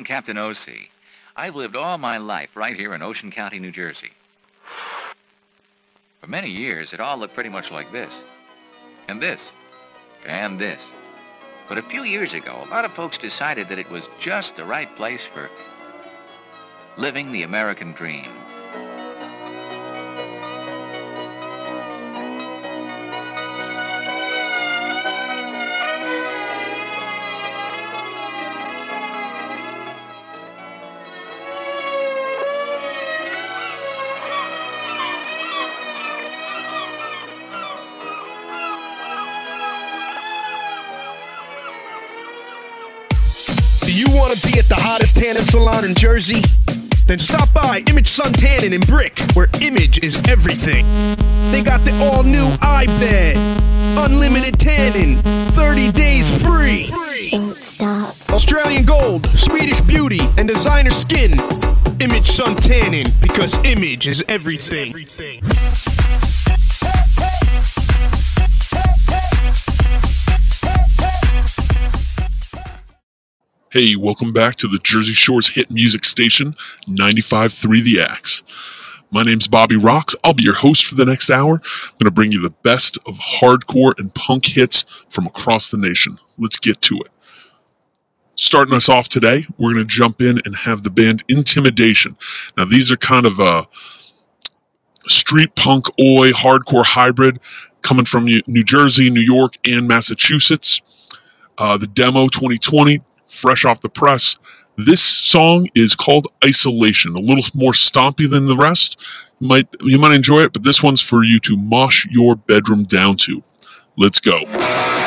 I'm Captain O.C. I've lived all my life right here in Ocean County, New Jersey. For many years, it all looked pretty much like this. And this. And this. But a few years ago, a lot of folks decided that it was just the right place for living the American dream. Tanning salon in Jersey? Then stop by Image Sun Tanning in Brick, where image is everything. They got the all new iBed, unlimited tanning, 30 days free. Don't stop. Australian Gold, Swedish Beauty, and designer skin. Image Sun Tanning, because image is everything. Hey, welcome back to the Jersey Shore's hit music station, 95.3 The Axe. My name's Bobby Rocks. I'll be your host for the next hour. I'm going to bring you the best of hardcore and punk hits from across the nation. Let's get to it. Starting us off today, we're going to jump in and have the band Intimidation. Now, these are kind of a street punk oi hardcore hybrid coming from New Jersey, New York, and Massachusetts. Uh, the demo 2020 fresh off the press. This song is called Isolation, a little more stompy than the rest. You might you might enjoy it, but this one's for you to mosh your bedroom down to. Let's go.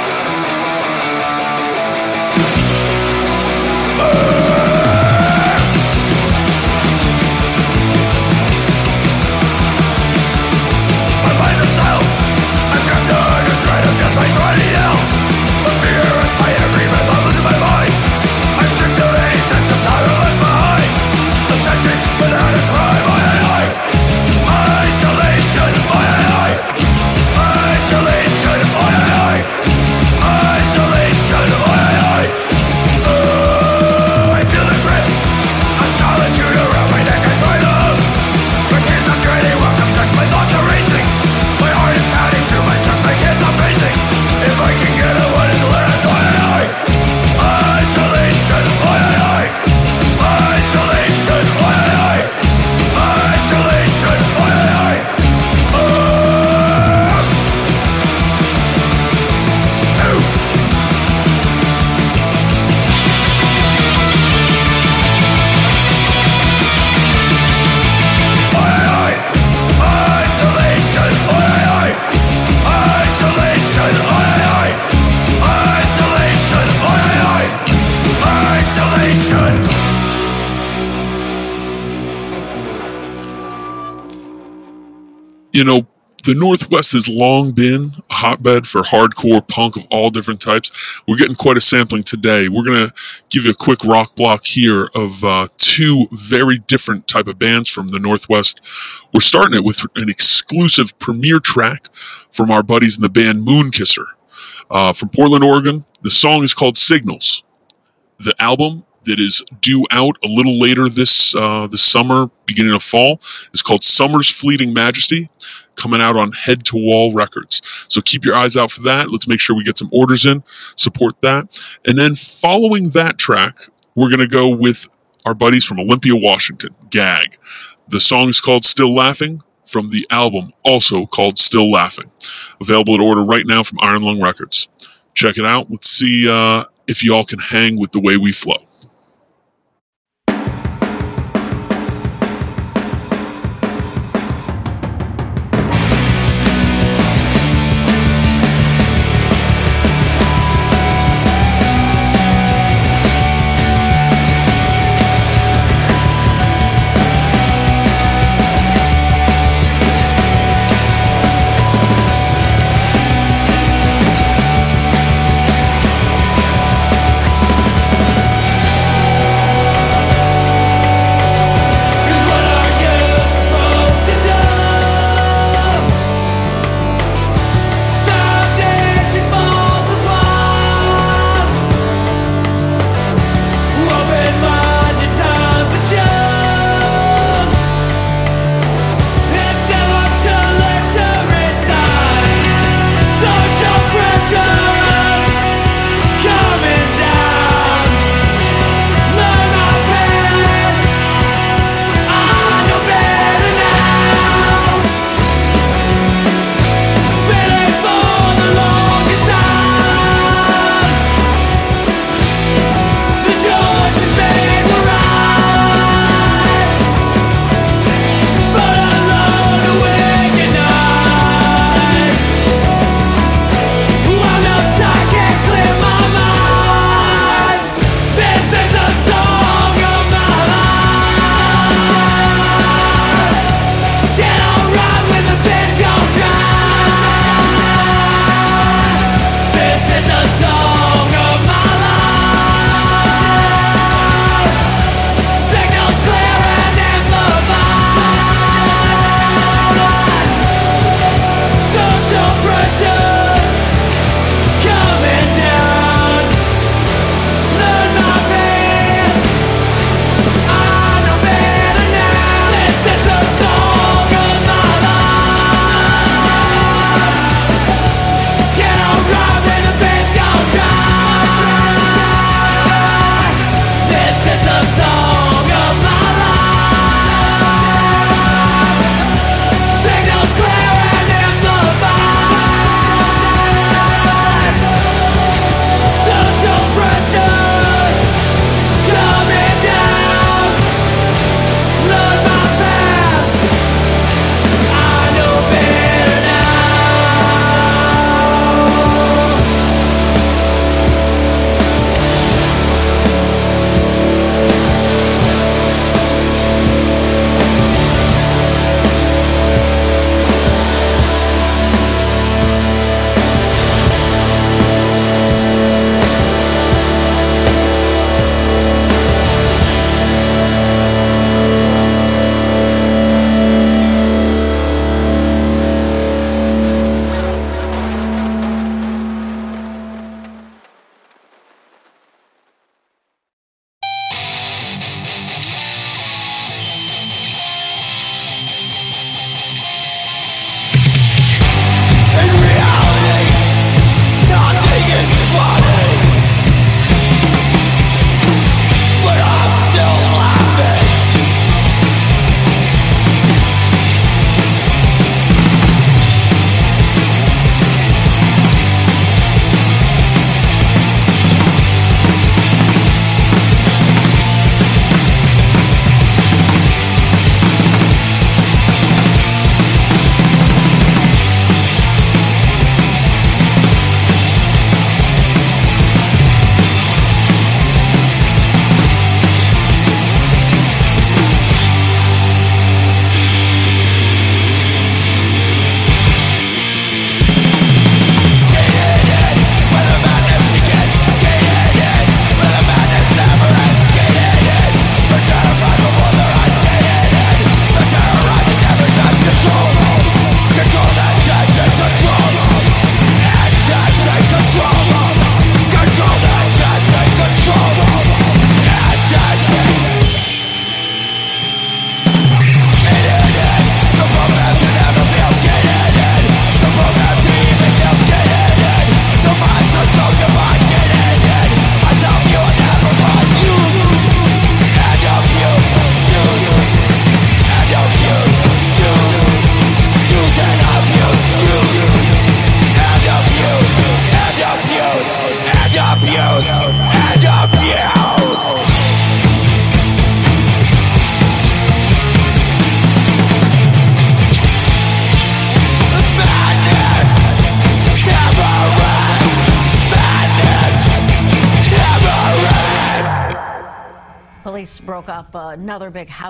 You know, the Northwest has long been a hotbed for hardcore punk of all different types. We're getting quite a sampling today. We're going to give you a quick rock block here of uh, two very different type of bands from the Northwest. We're starting it with an exclusive premiere track from our buddies in the band Moonkisser uh, from Portland, Oregon. The song is called Signals. The album that is due out a little later this uh, this summer, beginning of fall, It's called Summer's Fleeting Majesty, coming out on Head to Wall Records. So keep your eyes out for that. Let's make sure we get some orders in, support that, and then following that track, we're gonna go with our buddies from Olympia, Washington, Gag. The song is called Still Laughing from the album, also called Still Laughing. Available at order right now from Iron Lung Records. Check it out. Let's see uh, if you all can hang with the way we flow.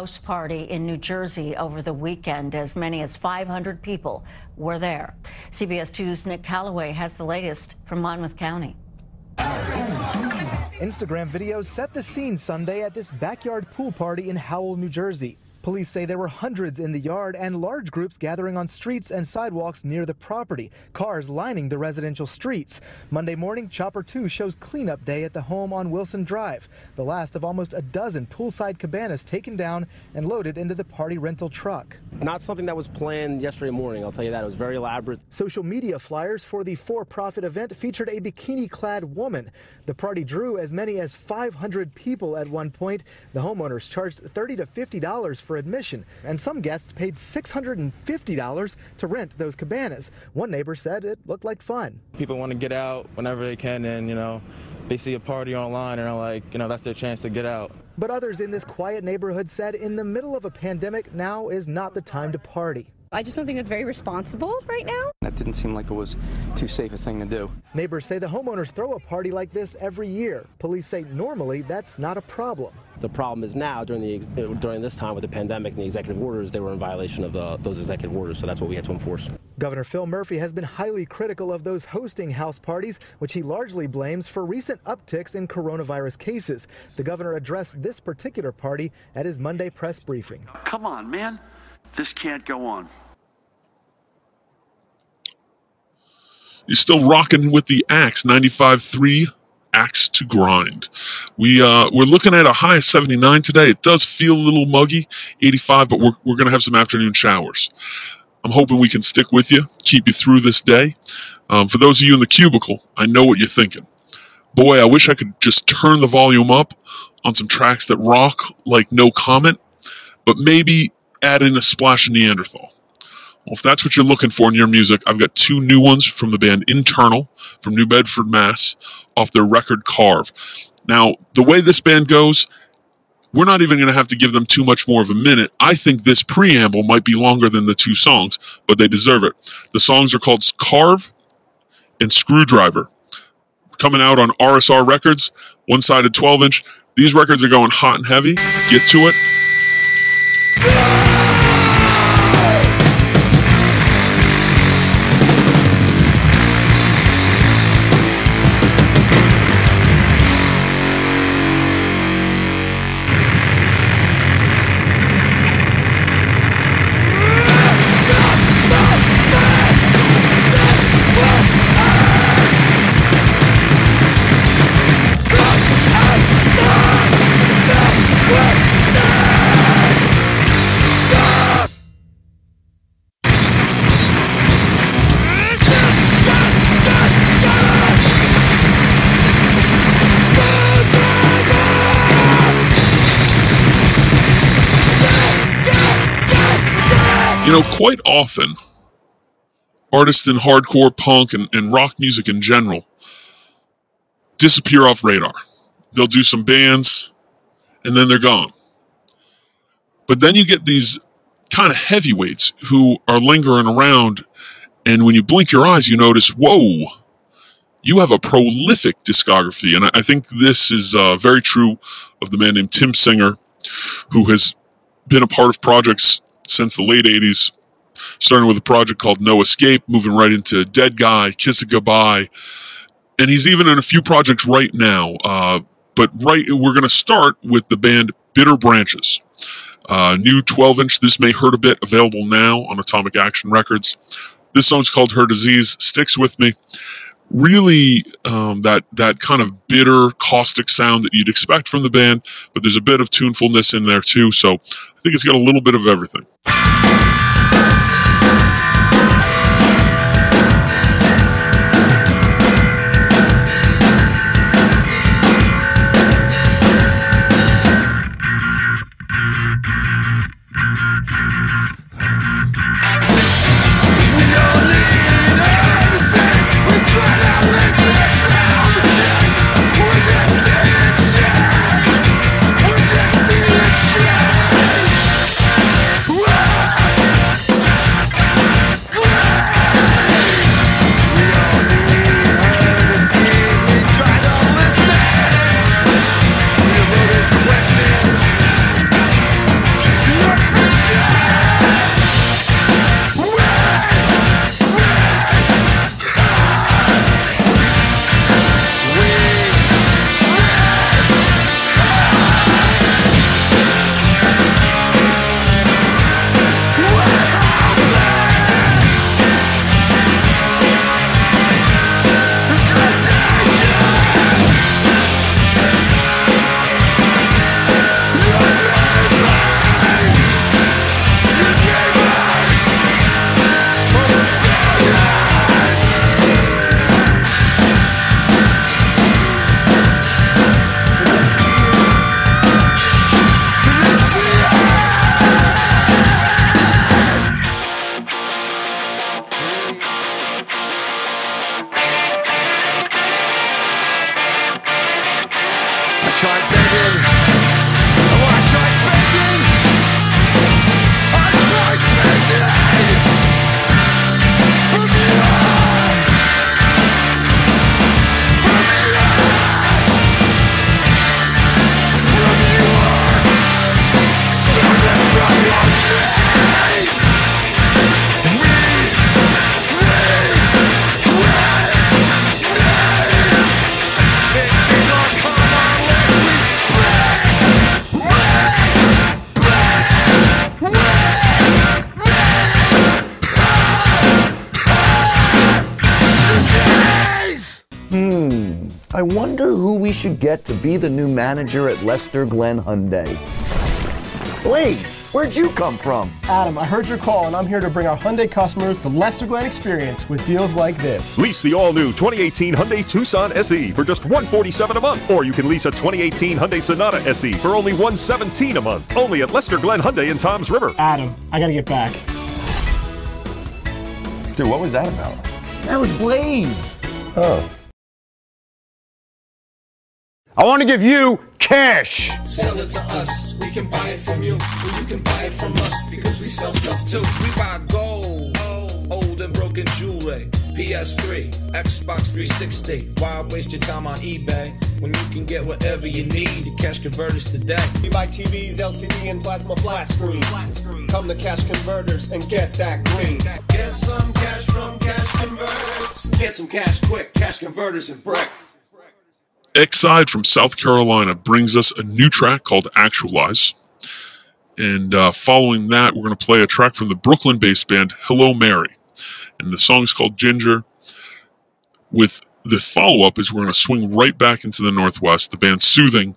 House party in New Jersey over the weekend. As many as 500 people were there. CBS 2's Nick Calloway has the latest from Monmouth County. Instagram videos set the scene Sunday at this backyard pool party in Howell, New Jersey. Police say there were hundreds in the yard and large groups gathering on streets and sidewalks near the property, cars lining the residential streets. Monday morning, Chopper 2 shows cleanup day at the home on Wilson Drive, the last of almost a dozen poolside cabanas taken down and loaded into the party rental truck. Not something that was planned yesterday morning, I'll tell you that. It was very elaborate. Social media flyers for the for profit event featured a bikini clad woman. The party drew as many as 500 people at one point. The homeowners charged 30 to $50 for admission, and some guests paid $650 to rent those cabanas. One neighbor said it looked like fun. People want to get out whenever they can, and, you know, they see a party online and are like, you know, that's their chance to get out. But others in this quiet neighborhood said in the middle of a pandemic, now is not the time to party. I just don't think that's very responsible right now. That didn't seem like it was too safe a thing to do. Neighbors say the homeowners throw a party like this every year. Police say normally that's not a problem. The problem is now during the uh, during this time with the pandemic and the executive orders, they were in violation of the, those executive orders, so that's what we had to enforce. Governor Phil Murphy has been highly critical of those hosting house parties, which he largely blames for recent upticks in coronavirus cases. The governor addressed this particular party at his Monday press briefing. Come on, man. This can't go on. You're still rocking with the Axe 95.3 Axe to Grind. We uh, we're looking at a high of 79 today. It does feel a little muggy, 85, but we're we're gonna have some afternoon showers. I'm hoping we can stick with you, keep you through this day. Um, for those of you in the cubicle, I know what you're thinking. Boy, I wish I could just turn the volume up on some tracks that rock like no comment, but maybe add in a splash of Neanderthal. Well, if that's what you're looking for in your music, I've got two new ones from the band Internal from New Bedford, Mass, off their record Carve. Now, the way this band goes, we're not even going to have to give them too much more of a minute. I think this preamble might be longer than the two songs, but they deserve it. The songs are called Carve and Screwdriver. Coming out on RSR Records, one sided 12 inch. These records are going hot and heavy. Get to it. Know, quite often, artists in hardcore punk and, and rock music in general disappear off radar. They'll do some bands and then they're gone. But then you get these kind of heavyweights who are lingering around, and when you blink your eyes, you notice, whoa, you have a prolific discography. And I, think this is uh, very true of the man named Tim Singer, who has been a part of projects since the late 80s, starting with a project called No Escape, moving right into Deadguy, Kiss Goodbye. And he's even in a few projects right now. Uh, but right, we're going to start with the band Bitter Branches. Uh, new 12 inch, This May Hurt a Bit, available now on Atomic Action Records. This song's called Her Disease, sticks with me. Really, um, that that kind of bitter, caustic sound that you'd expect from the band, but there's a bit of tunefulness in there too. So I think it's got a little bit of everything. Yeah. Should get to be the new manager at Lester Glen Hyundai. Blaze, where'd you come from? Adam, I heard your call and I'm here to bring our Hyundai customers the Lester Glen experience with deals like this. Lease the all-new 2018 Hyundai Tucson SE for just 147 a month, or you can lease a 2018 Hyundai Sonata SE for only 117 a month. Only at Lester Glen Hyundai in Toms River. Adam, I gotta get back. Dude, what was that about? That was Blaze. Oh. I want to give you cash. Sell it to us. We can buy it from you. Or you can buy it from us because we sell stuff too. We buy gold, old and broken jewelry. PS3, Xbox 360. Why waste your time on eBay when you can get whatever you need at Cash Converters today? We buy TVs, LCD, and plasma flat screens. Come to Cash Converters and get that green. Get some cash from Cash Converters. Get some cash quick. Cash Converters and Brick. Exide from South Carolina brings us a new track called Actualize. And uh, following that, we're going to play a track from the Brooklyn based band Hello Mary. And the song is called Ginger. With the follow up, is we're going to swing right back into the Northwest. The band Soothing,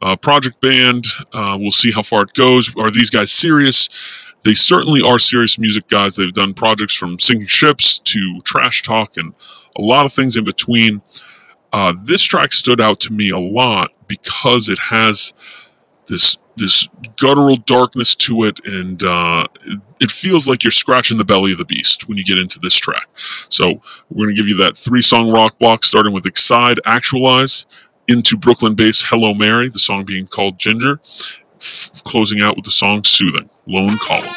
uh, project band. Uh, we'll see how far it goes. Are these guys serious? They certainly are serious music guys. They've done projects from sinking ships to trash talk and a lot of things in between. Uh, this track stood out to me a lot because it has this this guttural darkness to it, and uh, it, feels like you're scratching the belly of the beast when you get into this track. So we're going to give you that three song rock block, starting with Excide, Actualize, into Brooklyn based Hello Mary, the song being called Ginger, f- closing out with the song Soothing, Lone Column.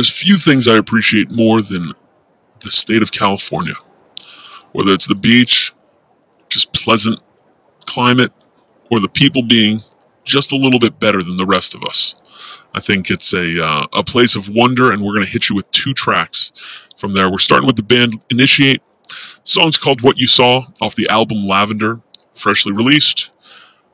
There's few things I appreciate more than the state of California. Whether it's the beach, just pleasant climate, or the people being just a little bit better than the rest of us. I think it's a uh, a place of wonder, and we're going to hit you with two tracks from there. We're starting with the band Initiate. The song's called "What You Saw" off the album Lavender, freshly released.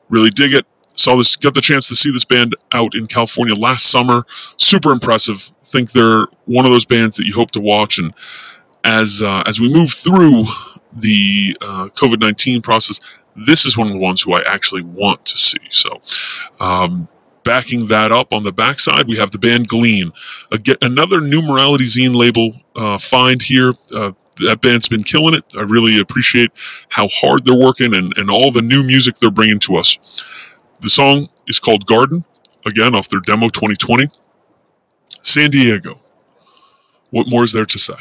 Really dig it. Saw this, got the chance to see this band out in California last summer. Super impressive. Think they're one of those bands that you hope to watch. And as uh, as we move through the uh, COVID nineteen process, this is one of the ones who I actually want to see. So, um, backing that up on the backside, we have the band Glean. Again, another New Morality Zine label uh, find here. Uh, that band's been killing it. I really appreciate how hard they're working and, and all the new music they're bringing to us. The song is called Garden, again, off their demo 2020. San Diego. What more is there to say?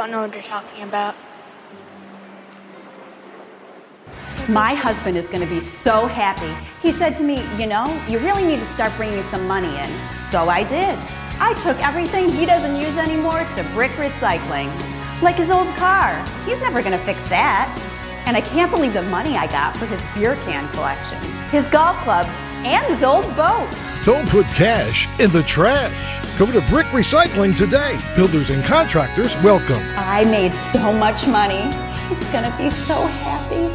Don't know what you're talking about. My husband is going to be so happy. He said to me, You know, you really need to start bringing some money in. So I did. I took everything he doesn't use anymore to brick recycling. Like his old car. He's never going to fix that. And I can't believe the money I got for his beer can collection, his golf clubs, and his old boat. Don't put cash in the trash. Go to Brick Recycling today. Builders and contractors welcome. I made so much money. He's going to be so happy.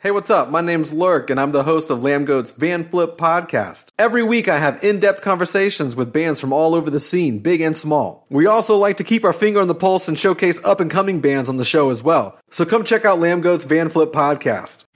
Hey, what's up? My name's Lurk, and I'm the host of Lambgoat's Van Flip podcast. Every week, I have in depth conversations with bands from all over the scene, big and small. We also like to keep our finger on the pulse and showcase up and coming bands on the show as well. So come check out Lambgoat's Van Flip podcast.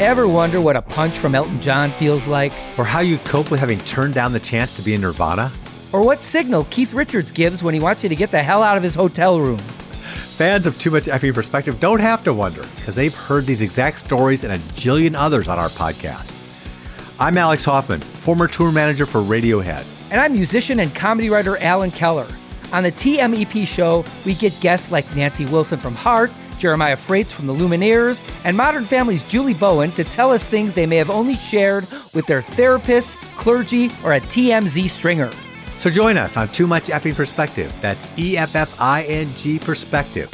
Ever wonder what a punch from Elton John feels like? Or how you'd cope with having turned down the chance to be in Nirvana? Or what signal Keith Richards gives when he wants you to get the hell out of his hotel room? Fans of Too Much Effing Perspective don't have to wonder because they've heard these exact stories and a jillion others on our podcast. I'm Alex Hoffman, former tour manager for Radiohead. And I'm musician and comedy writer Alan Keller. On the TMEP show, we get guests like Nancy Wilson from Heart, Jeremiah Fraites from the Lumineers, and Modern Family's Julie Bowen to tell us things they may have only shared with their therapist, clergy, or a TMZ stringer. So join us on Too Much Effing Perspective. That's E F F I N G Perspective.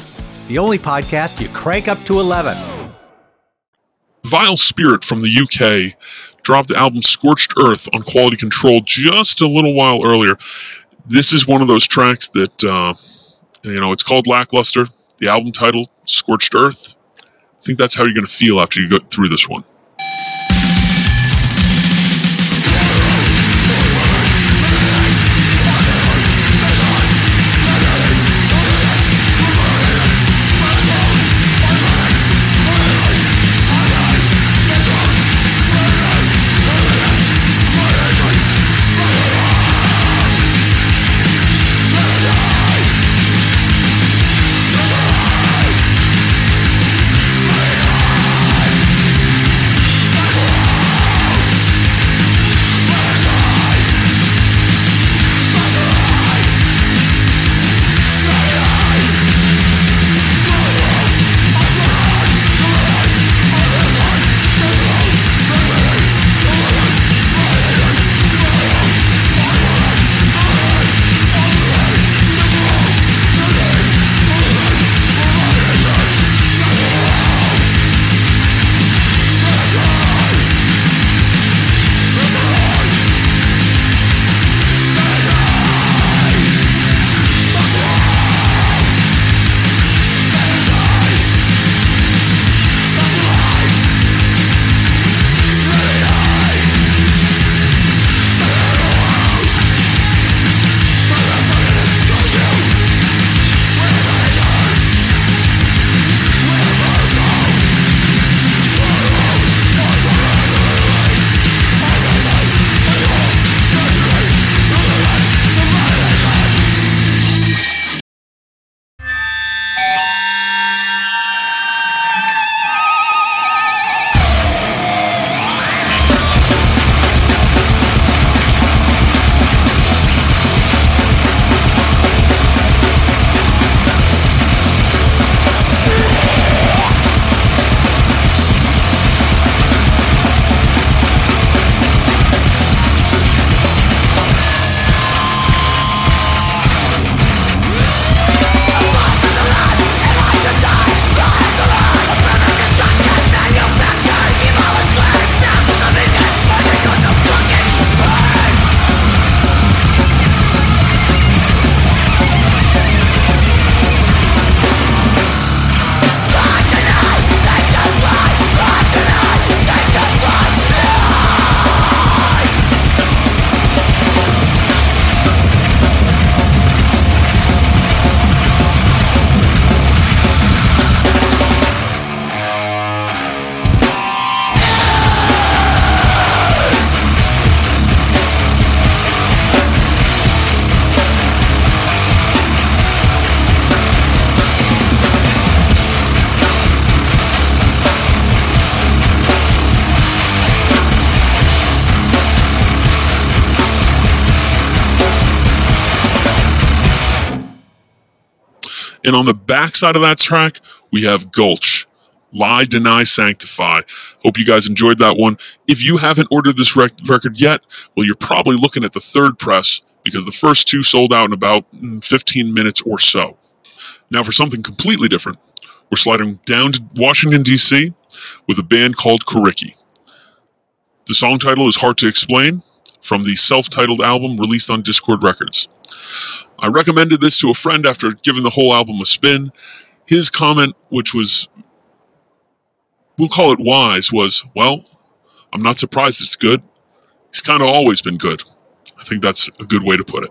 The only podcast you crank up to 11. Vile Spirit from the UK dropped the album Scorched Earth on Quality Control just a little while earlier. This is one of those tracks that, uh, you know, it's called Lackluster. The album title, Scorched Earth. I think that's how you're going to feel after you go through this one. And on the backside of that track, we have Gulch. Lie, Deny, Sanctify. Hope you guys enjoyed that one. If you haven't ordered this rec- record yet, well, you're probably looking at the third press because the first two sold out in about mm, 15 minutes or so. Now, for something completely different, we're sliding down to Washington, D.C. with a band called Coriky. The song title is Hard to Explain from the self titled album released on Dischord Records. I recommended this to a friend after giving the whole album a spin. His comment, which was, we'll call it wise, was, Well, I'm not surprised it's good. He's kind of always been good. I think that's a good way to put it.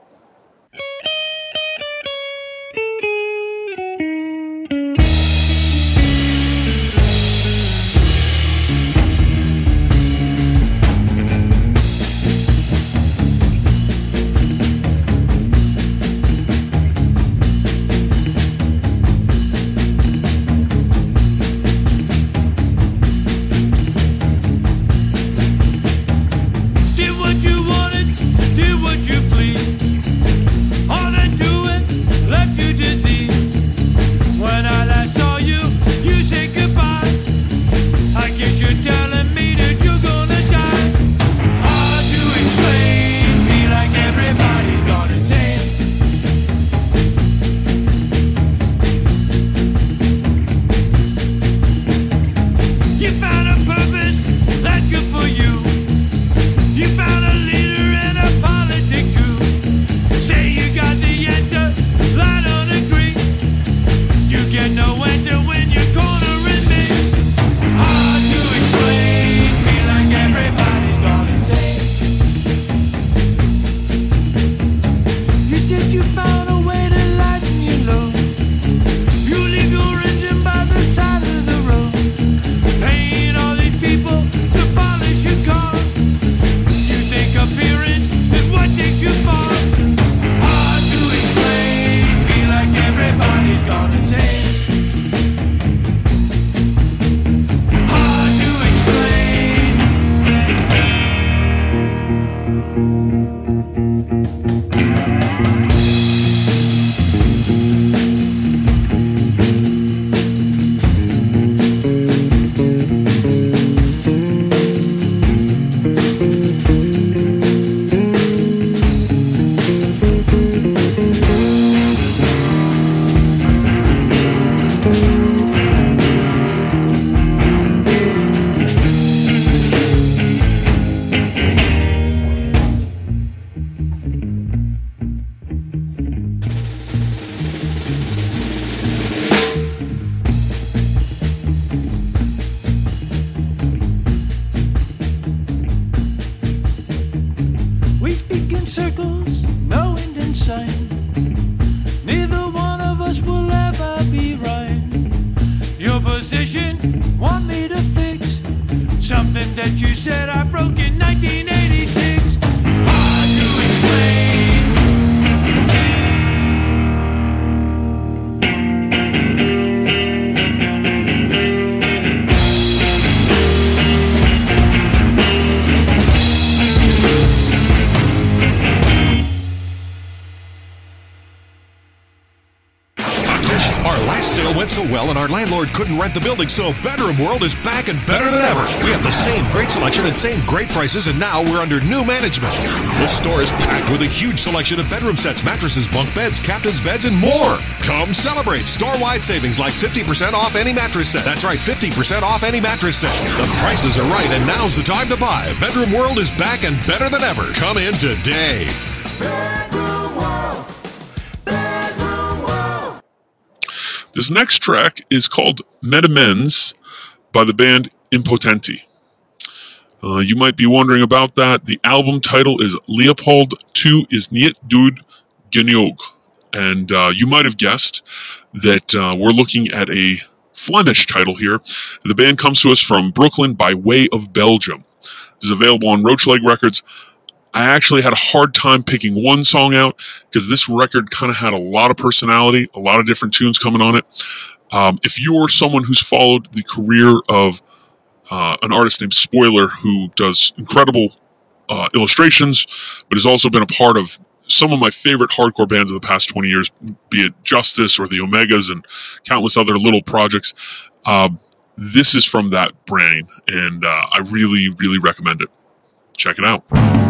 Rent the building, so Bedroom World is back and better than ever. We have the same great selection and same great prices, and now we're under new management. This store is packed with a huge selection of bedroom sets, mattresses, bunk beds, captain's beds, and more. Come celebrate store-wide savings like 50% off any mattress set. That's right, 50% off any mattress set. The prices are right, and now's the time to buy. Bedroom World is back and better than ever. Come in today. This next track is called Metamens by the band Impotenti. Uh, you might be wondering about that. The album title is Leopold Tu is niet dood genoeg. And uh, you might have guessed that uh, we're looking at a Flemish title here. The band comes to us from Brooklyn by way of Belgium. This is available on Roachleg Records. I actually had a hard time picking one song out because this record kind of had a lot of personality, a lot of different tunes coming on it. Um, if you're someone who's followed the career of uh, an artist named Spoiler, who does incredible uh, illustrations, but has also been a part of some of my favorite hardcore bands of the past 20 years, be it Justice or the Omegas and countless other little projects. Um, this is from that brain, and uh, I really, really recommend it. Check it out.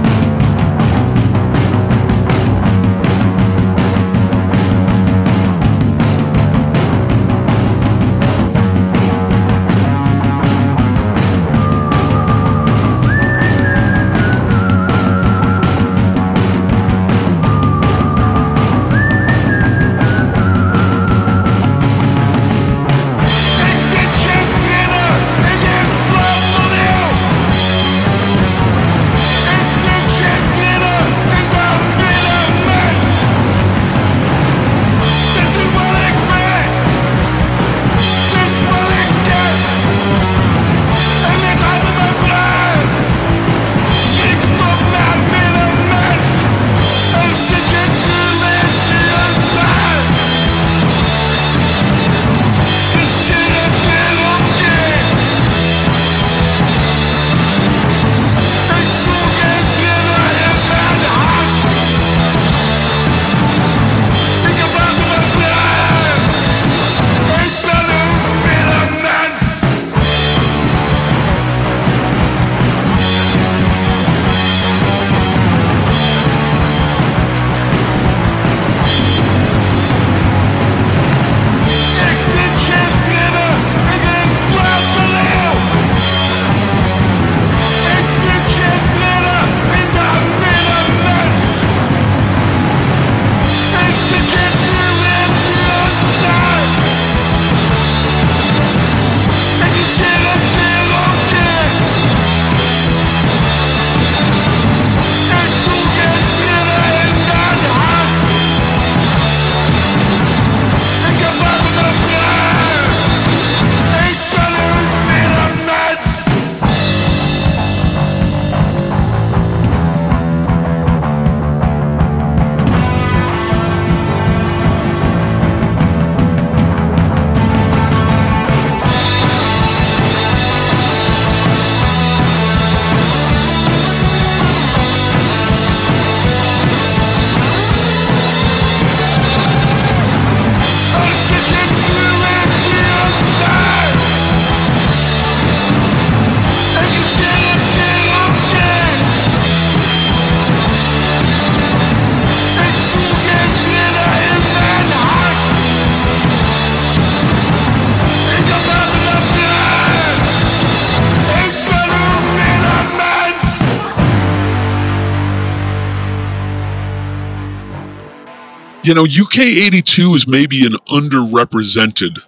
You know, UK 82 is maybe an underrepresented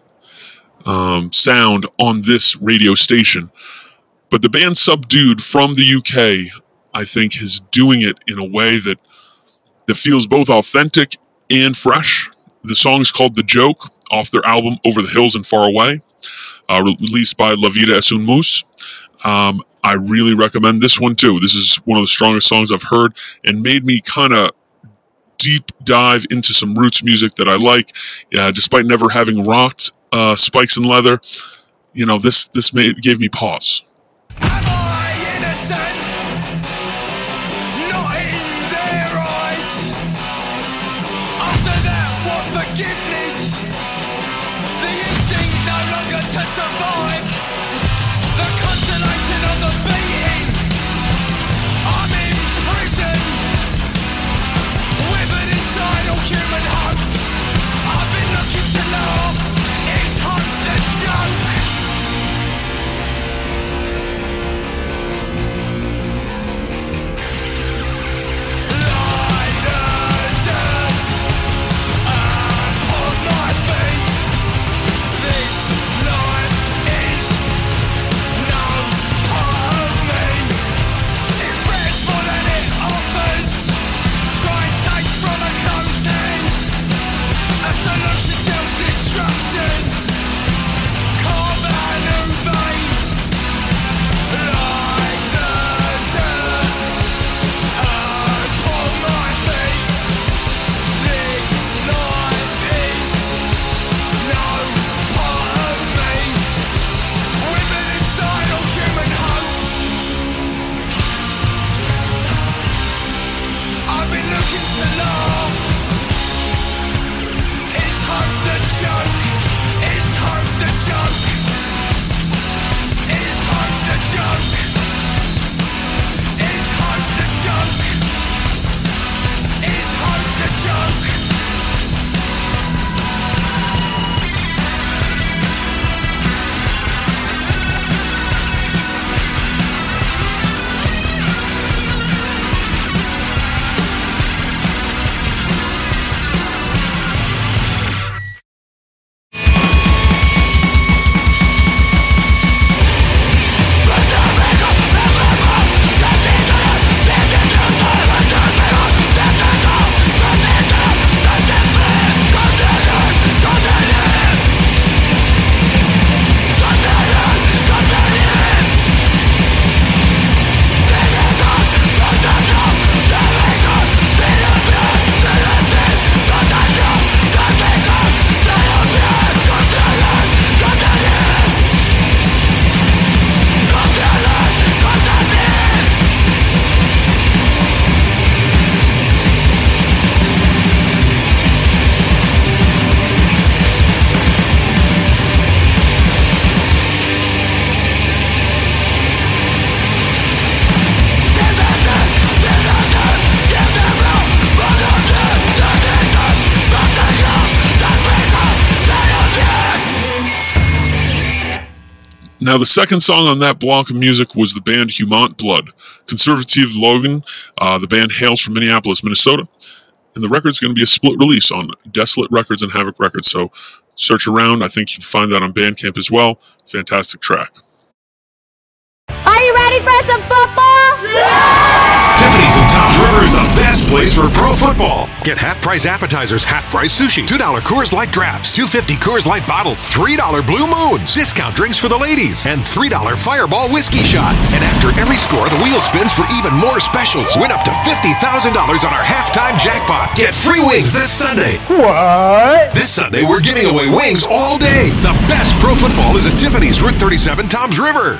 um, sound on this radio station, but the band Subdued from the UK, I think, is doing it in a way that that feels both authentic and fresh. The song is called "The Joke" off their album "Over the Hills and Far Away," uh, released by La Vida es un Mus. Um, I really recommend this one too. This is one of the strongest songs I've heard and made me kind of deep dive into some roots music that I like. Uh, despite never having rocked uh, Spikes and Leather, you know this this made, gave me pause. The second song on that block of music was the band Humant Blood. Conservative Logan, uh, the band hails from Minneapolis, Minnesota. And the record's going to be a split release on Desolate Records and Havoc Records. So search around. I think you can find that on Bandcamp as well. Fantastic track. Are you ready for some football? Tiffany's in Toms River is the best place for pro football. Get half price appetizers, half price sushi, $2 Coors Light drafts, 250 Coors Light bottles, $3 Blue Moons, discount drinks for the ladies, and $3 Fireball whiskey shots. And after every score, the wheel spins for even more specials. Win up to $50,000 on our halftime jackpot. Get free wings this Sunday. What? This Sunday, we're giving away wings all day. The best pro football is at Tiffany's Route 37 Toms River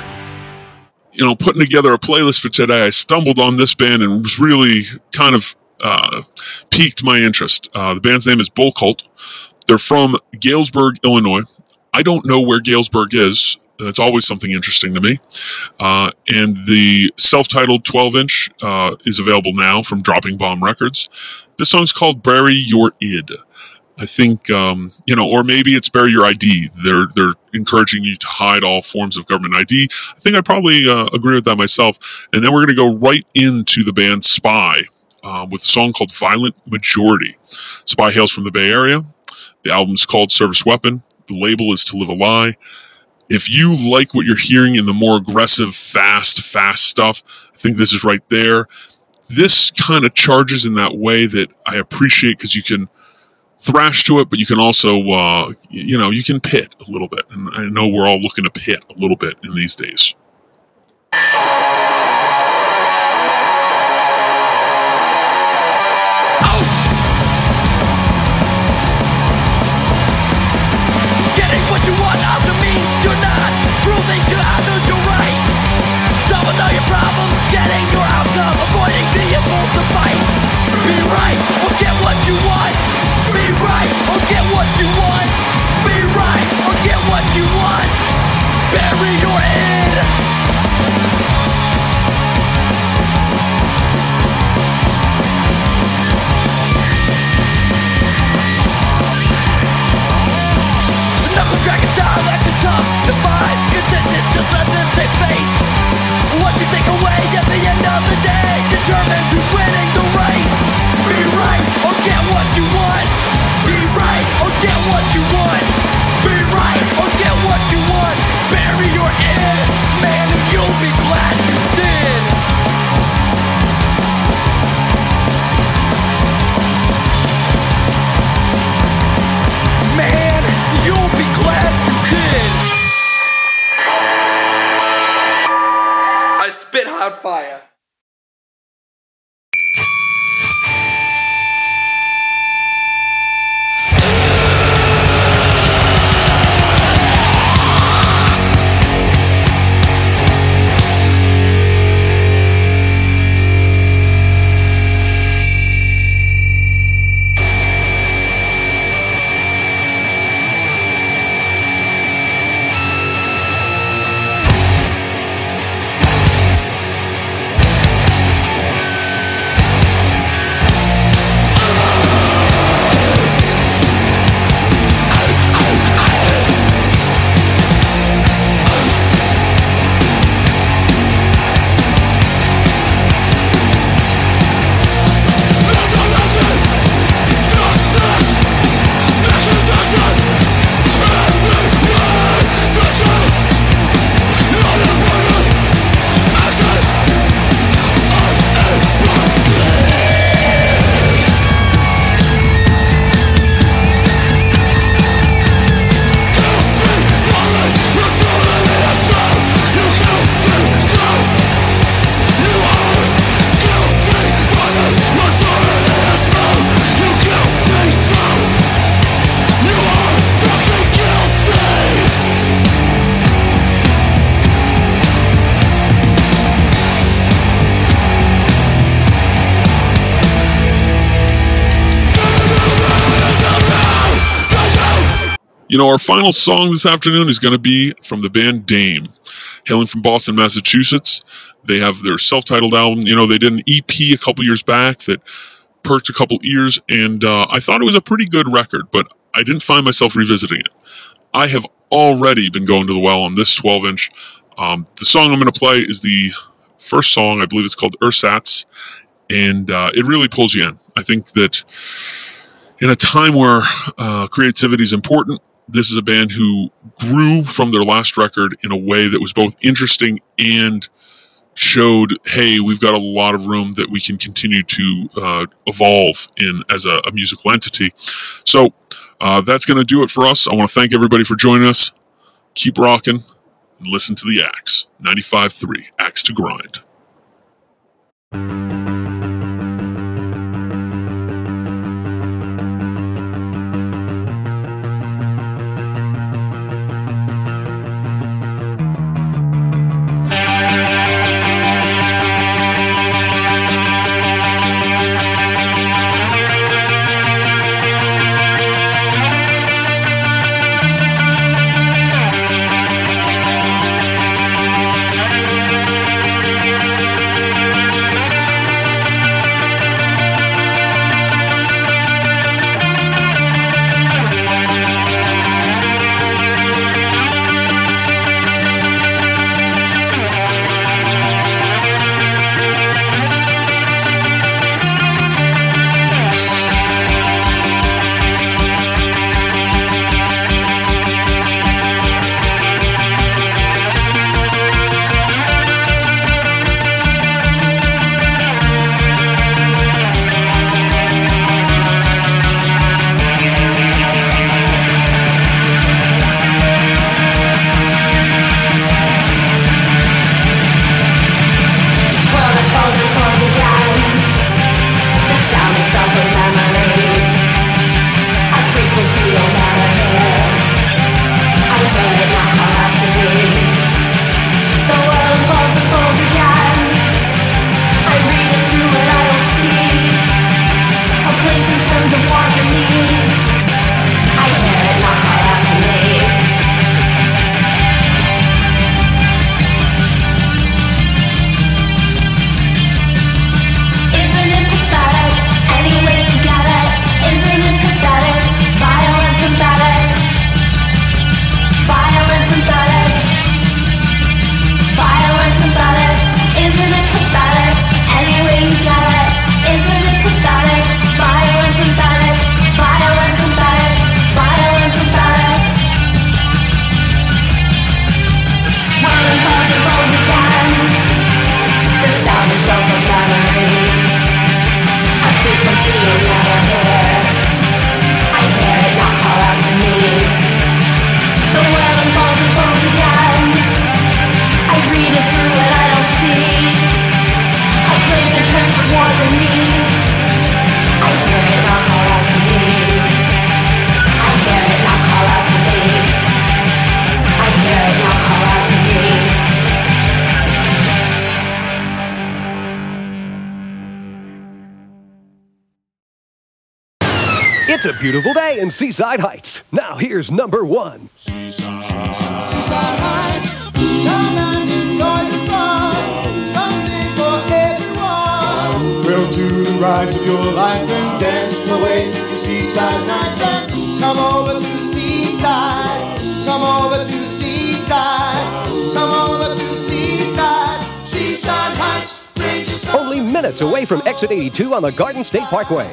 you know, putting together a playlist for today, I stumbled on this band and was really kind of uh, piqued my interest. Uh, the band's name is Bull Cult. They're from Galesburg, Illinois. I don't know where Galesburg is. That's always something interesting to me. Uh, and the self titled 12 inch uh, is available now from Dropping Bomb Records. This song's called Bury Your Id. I think um, you know, or maybe it's bury your ID. They're they're encouraging you to hide all forms of government ID. I think I probably uh, agree with that myself. And then we're going to go right into the band Spy uh, with a song called "Violent Majority." Spy hails from the Bay Area. The album's called "Service Weapon." The label is "To Live a Lie." If you like what you're hearing in the more aggressive, fast, fast stuff, I think this is right there. This kind of charges in that way that I appreciate because you can thrash to it, but you can also, uh, you know, you can pit a little bit. And I know we're all looking to pit a little bit in these days. Getting what you want out of me, you're not proving to others you're right. Solving all your problems, getting your outcome, avoiding the impulse to fight. Be right or get what you want. Right or get what you want. Be right or get what you want. Bury your id. Knuckle style consensus, just let them face What you take away at the end of the day Determines who's winning the race Be right or get what you want get what you want. Be right or get what you want. Bury your id Man, and you'll be glad You know, our final song this afternoon is going to be from the band Dame, hailing from Boston, Massachusetts. They have their self-titled album. You know, they did an EP a couple years back that perked a couple ears, and uh, I thought it was a pretty good record, but I didn't find myself revisiting it. I have already been going to the well on this 12-inch. Um, the song I'm going to play is the first song. I believe it's called Ersatz, and uh, it really pulls you in. I think that in a time where uh, creativity is important, this is a band who grew from their last record in a way that was both interesting and showed, hey, we've got a lot of room that we can continue to uh, evolve in as a, a musical entity. So uh, that's going to do it for us. I want to thank everybody for joining us. Keep rocking and listen to the Axe 95.3 Axe to Grind. Beautiful day in Seaside Heights. Now here's number one. Seaside Heights, come and enjoy the sun. Something for everyone. Thrill to the rides of your life and dance away your seaside nights. And come over to Seaside. Come over to Seaside. Come over to Seaside. Seaside Heights, Only minutes away from exit 82 on the Garden State Parkway.